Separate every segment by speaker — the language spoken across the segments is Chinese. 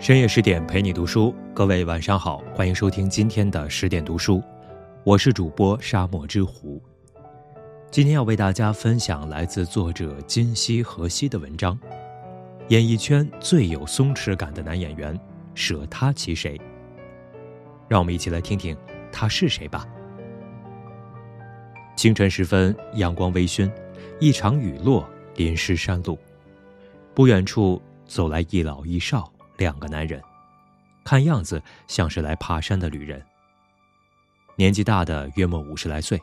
Speaker 1: 深夜十点陪你读书，各位晚上好，欢迎收听今天的十点读书，我是主播沙漠之狐。今天要为大家分享来自作者金希何西的文章：演艺圈最有松弛感的男演员，舍他其谁？让我们一起来听听他是谁吧。清晨时分，阳光微醺，一场雨落淋湿山路，不远处走来一老一少。两个男人，看样子像是来爬山的旅人。年纪大的约莫五十来岁，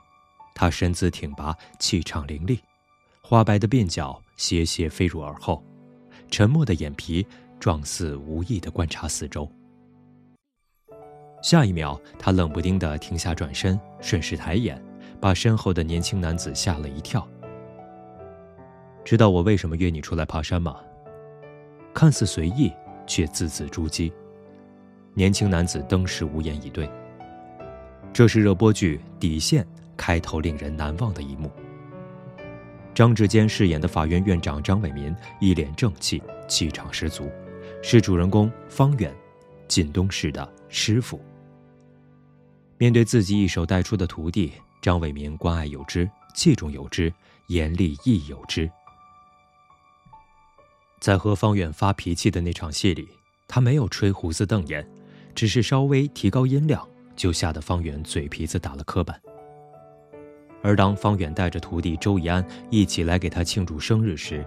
Speaker 1: 他身姿挺拔，气场凌厉，花白的鬓角斜斜飞入耳后，沉默的眼皮状似无意的观察四周。下一秒，他冷不丁的停下，转身，顺势抬眼，把身后的年轻男子吓了一跳。知道我为什么约你出来爬山吗？看似随意。却字字珠玑。年轻男子登时无言以对。这是热播剧《底线》开头令人难忘的一幕。张志坚饰演的法院院长张伟民一脸正气，气场十足，是主人公方远，靳东市的师傅。面对自己一手带出的徒弟，张伟民关爱有之，器重有之，严厉亦有之。在和方远发脾气的那场戏里，他没有吹胡子瞪眼，只是稍微提高音量，就吓得方远嘴皮子打了磕巴。而当方远带着徒弟周怡安一起来给他庆祝生日时，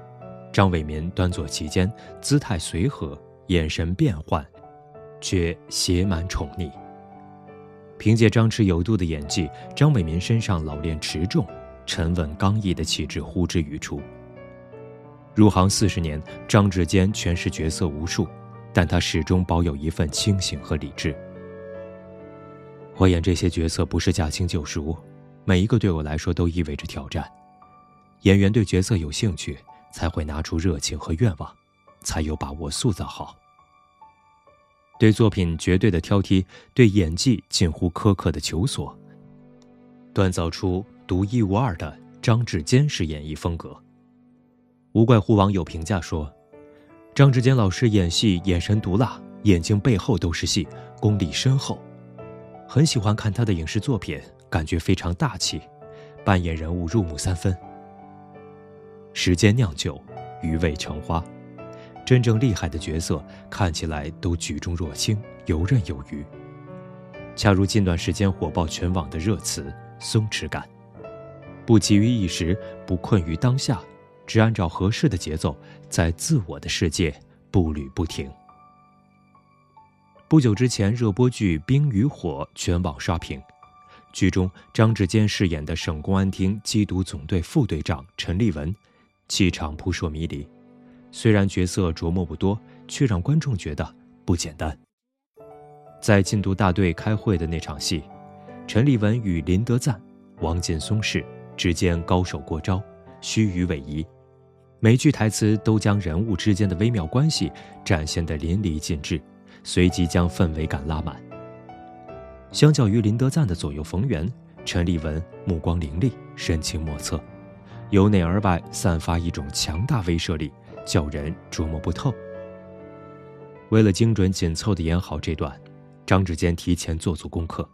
Speaker 1: 张伟民端坐其间，姿态随和，眼神变幻，却写满宠溺。凭借张弛有度的演技，张伟民身上老练持重、沉稳刚毅的气质呼之欲出。入行四十年，张志坚诠释角色无数，但他始终保有一份清醒和理智。我演这些角色不是驾轻就熟，每一个对我来说都意味着挑战。演员对角色有兴趣，才会拿出热情和愿望，才有把握塑造好。对作品绝对的挑剔，对演技近乎苛刻的求索，锻造出独一无二的张志坚式演绎风格。无怪乎网友评价说：“张志坚老师演戏眼神毒辣，眼睛背后都是戏，功力深厚。很喜欢看他的影视作品，感觉非常大气，扮演人物入木三分。时间酿酒，余味成花，真正厉害的角色看起来都举重若轻，游刃有余。恰如近段时间火爆全网的热词‘松弛感’，不急于一时，不困于当下。”只按照合适的节奏，在自我的世界步履不停。不久之前，热播剧《冰与火》全网刷屏，剧中张志坚饰演的省公安厅缉毒总队副队长陈立文，气场扑朔迷离。虽然角色琢磨不多，却让观众觉得不简单。在禁毒大队开会的那场戏，陈立文与林德赞、王劲松氏之间高手过招，须臾委蛇。每句台词都将人物之间的微妙关系展现得淋漓尽致，随即将氛围感拉满。相较于林德赞的左右逢源，陈立文目光凌厉，神情莫测，由内而外散发一种强大威慑力，叫人琢磨不透。为了精准紧凑地演好这段，张志坚提前做足功课。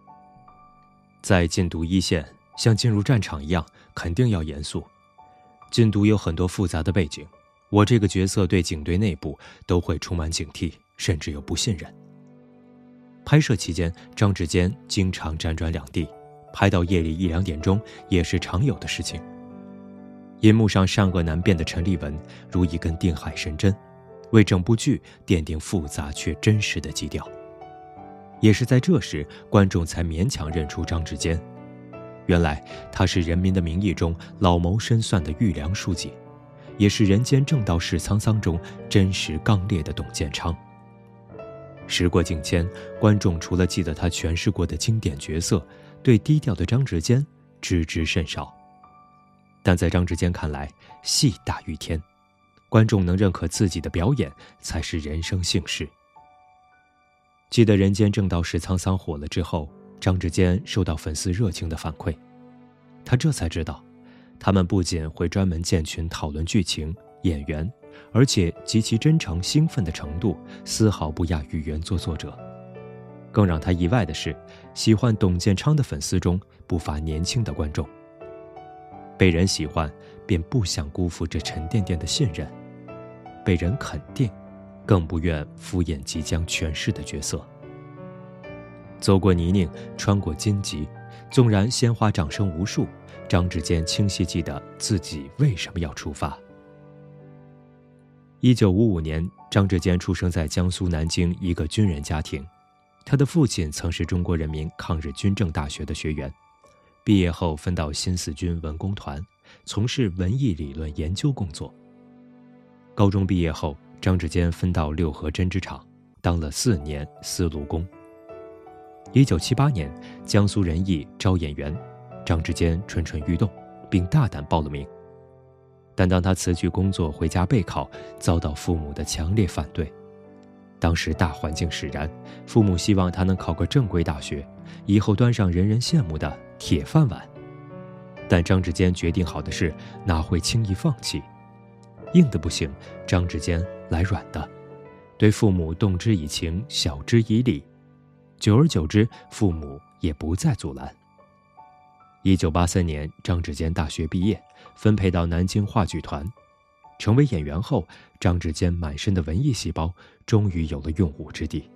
Speaker 1: 在禁毒一线，像进入战场一样，肯定要严肃。禁毒有很多复杂的背景，我这个角色对警队内部都会充满警惕，甚至有不信任。拍摄期间，张志坚经常辗转两地，拍到夜里一两点钟也是常有的事情。银幕上善恶难辨的陈立文如一根定海神针，为整部剧奠定复杂却真实的基调。也是在这时，观众才勉强认出张志坚。原来他是《人民的名义》中老谋深算的玉良书记，也是《人间正道是沧桑》中真实刚烈的董建昌。时过境迁，观众除了记得他诠释过的经典角色，对低调的张志坚知之甚少。但在张志坚看来，戏大于天，观众能认可自己的表演才是人生幸事。记得《人间正道是沧桑》火了之后。张志坚收到粉丝热情的反馈，他这才知道，他们不仅会专门建群讨论剧情、演员，而且极其真诚、兴奋的程度丝毫不亚于原作作者。更让他意外的是，喜欢董建昌的粉丝中不乏年轻的观众。被人喜欢，便不想辜负这沉甸甸的信任；被人肯定，更不愿敷衍即将诠释的角色。走过泥泞，穿过荆棘，纵然鲜花掌声无数，张志坚清晰记得自己为什么要出发。一九五五年，张志坚出生在江苏南京一个军人家庭。他的父亲曾是中国人民抗日军政大学的学员，毕业后分到新四军文工团，从事文艺理论研究工作。高中毕业后，张志坚分到六合针织厂，当了四年司炉工。一九七八年，江苏人艺招演员，张志坚蠢蠢欲动，并大胆报了名。但当他辞去工作回家备考，遭到父母的强烈反对。当时大环境使然，父母希望他能考个正规大学，以后端上人人羡慕的铁饭碗。但张志坚决定好的事，哪会轻易放弃？硬的不行，张志坚来软的，对父母动之以情，晓之以理。久而久之，父母也不再阻拦。一九八三年，张志坚大学毕业，分配到南京话剧团。成为演员后，张志坚满身的文艺细胞终于有了用武之地。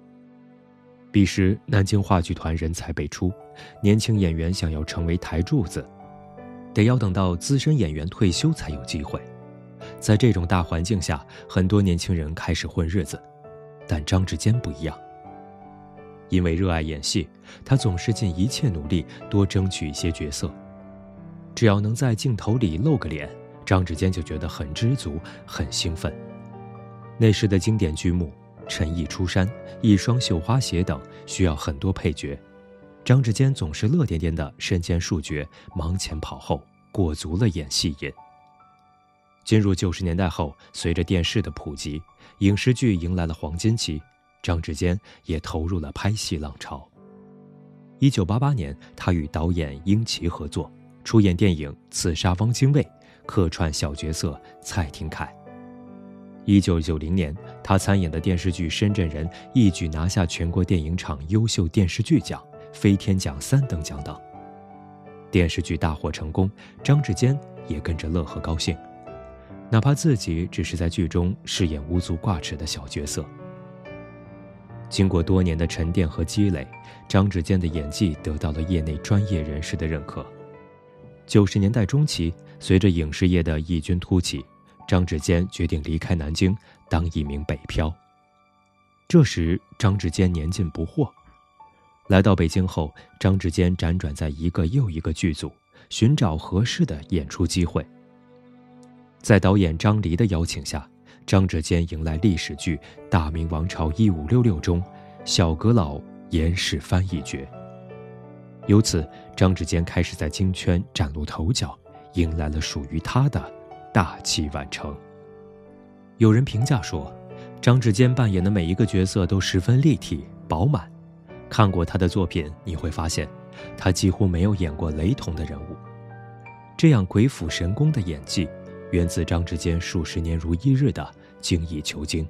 Speaker 1: 彼时，南京话剧团人才辈出，年轻演员想要成为台柱子，得要等到资深演员退休才有机会。在这种大环境下，很多年轻人开始混日子，但张志坚不一样。因为热爱演戏，他总是尽一切努力多争取一些角色，只要能在镜头里露个脸。张志坚就觉得很知足，很兴奋。那时的经典剧目《陈毅出山》《一双绣花鞋》等需要很多配角，张志坚总是乐颠颠的身兼数角，忙前跑后，过足了演戏瘾。进入九十年代后，随着电视的普及，影视剧迎来了黄金期，张志坚也投入了拍戏浪潮。一九八八年，他与导演英奇合作，出演电影《刺杀汪精卫》。客串小角色蔡廷锴。一九九零年，他参演的电视剧《深圳人》一举拿下全国电影厂优秀电视剧奖、飞天奖三等奖等。电视剧大获成功，张志坚也跟着乐呵高兴，哪怕自己只是在剧中饰演无足挂齿的小角色。经过多年的沉淀和积累，张志坚的演技得到了业内专业人士的认可。九十年代中期。随着影视业的异军突起，张志坚决定离开南京，当一名北漂。这时，张志坚年近不惑，来到北京后，张志坚辗转在一个又一个剧组，寻找合适的演出机会。在导演张黎的邀请下，张志坚迎来历史剧《大明王朝一五六六》中小阁老严世蕃一角。由此，张志坚开始在京圈崭露头角。迎来了属于他的大器晚成。有人评价说，张志坚扮演的每一个角色都十分立体饱满。看过他的作品，你会发现，他几乎没有演过雷同的人物。这样鬼斧神工的演技，源自张志坚数十年如一日的精益求精。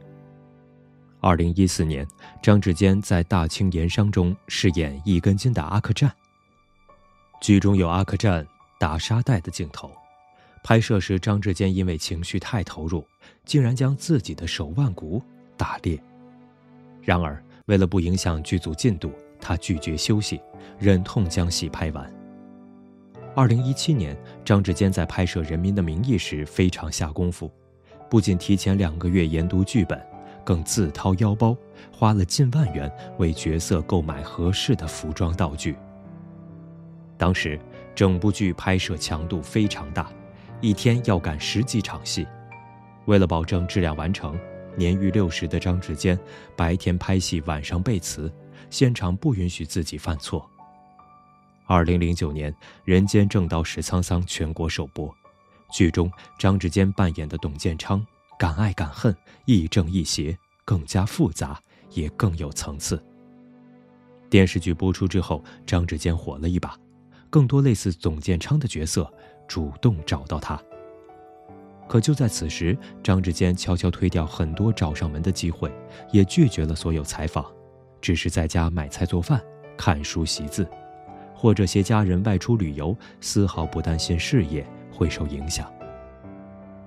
Speaker 1: 二零一四年，张志坚在《大清盐商》中饰演一根筋的阿克战。剧中有阿克战。打沙袋的镜头，拍摄时张志坚因为情绪太投入，竟然将自己的手腕骨打裂。然而，为了不影响剧组进度，他拒绝休息，忍痛将戏拍完。二零一七年，张志坚在拍摄《人民的名义》时非常下功夫，不仅提前两个月研读剧本，更自掏腰包花了近万元为角色购买合适的服装道具。当时。整部剧拍摄强度非常大，一天要赶十几场戏。为了保证质量完成，年逾六十的张志坚白天拍戏，晚上背词，现场不允许自己犯错。二零零九年，《人间正道是沧桑》全国首播，剧中张志坚扮演的董建昌敢爱敢恨，亦正亦邪，更加复杂，也更有层次。电视剧播出之后，张志坚火了一把。更多类似董建昌的角色主动找到他。可就在此时，张志坚悄悄推掉很多找上门的机会，也拒绝了所有采访，只是在家买菜做饭、看书习字，或者携家人外出旅游，丝毫不担心事业会受影响。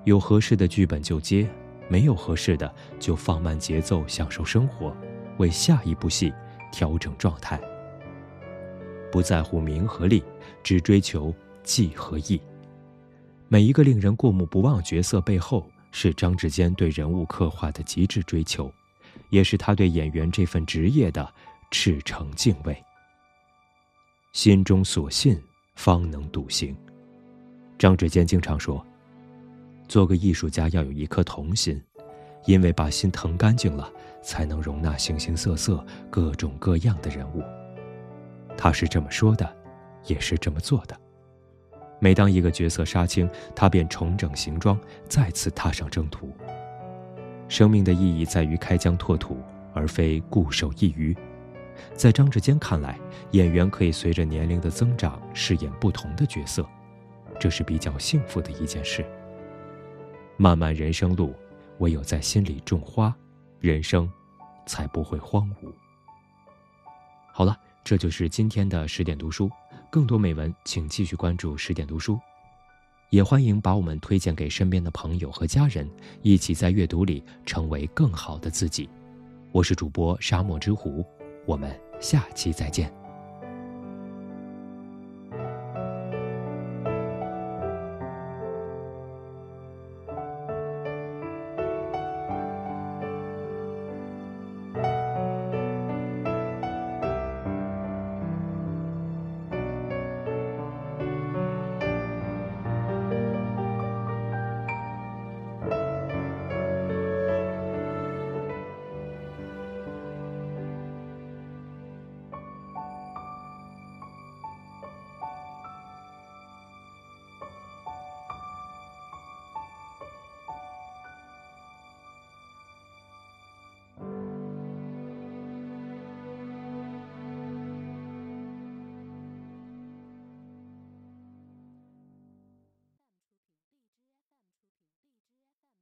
Speaker 1: 有合适的剧本就接，没有合适的就放慢节奏，享受生活，为下一部戏调整状态。不在乎名和利，只追求技和义。每一个令人过目不忘角色背后，是张志坚对人物刻画的极致追求，也是他对演员这份职业的赤诚敬畏。心中所信，方能笃行。张志坚经常说：“做个艺术家要有一颗童心，因为把心疼干净了，才能容纳形形色色、各种各样的人物。”他是这么说的，也是这么做的。每当一个角色杀青，他便重整行装，再次踏上征途。生命的意义在于开疆拓土，而非固守一隅。在张志坚看来，演员可以随着年龄的增长饰演不同的角色，这是比较幸福的一件事。漫漫人生路，唯有在心里种花，人生才不会荒芜。好了，这就是今天的十点读书。更多美文，请继续关注十点读书，也欢迎把我们推荐给身边的朋友和家人，一起在阅读里成为更好的自己。我是主播沙漠之狐，我们下期再见。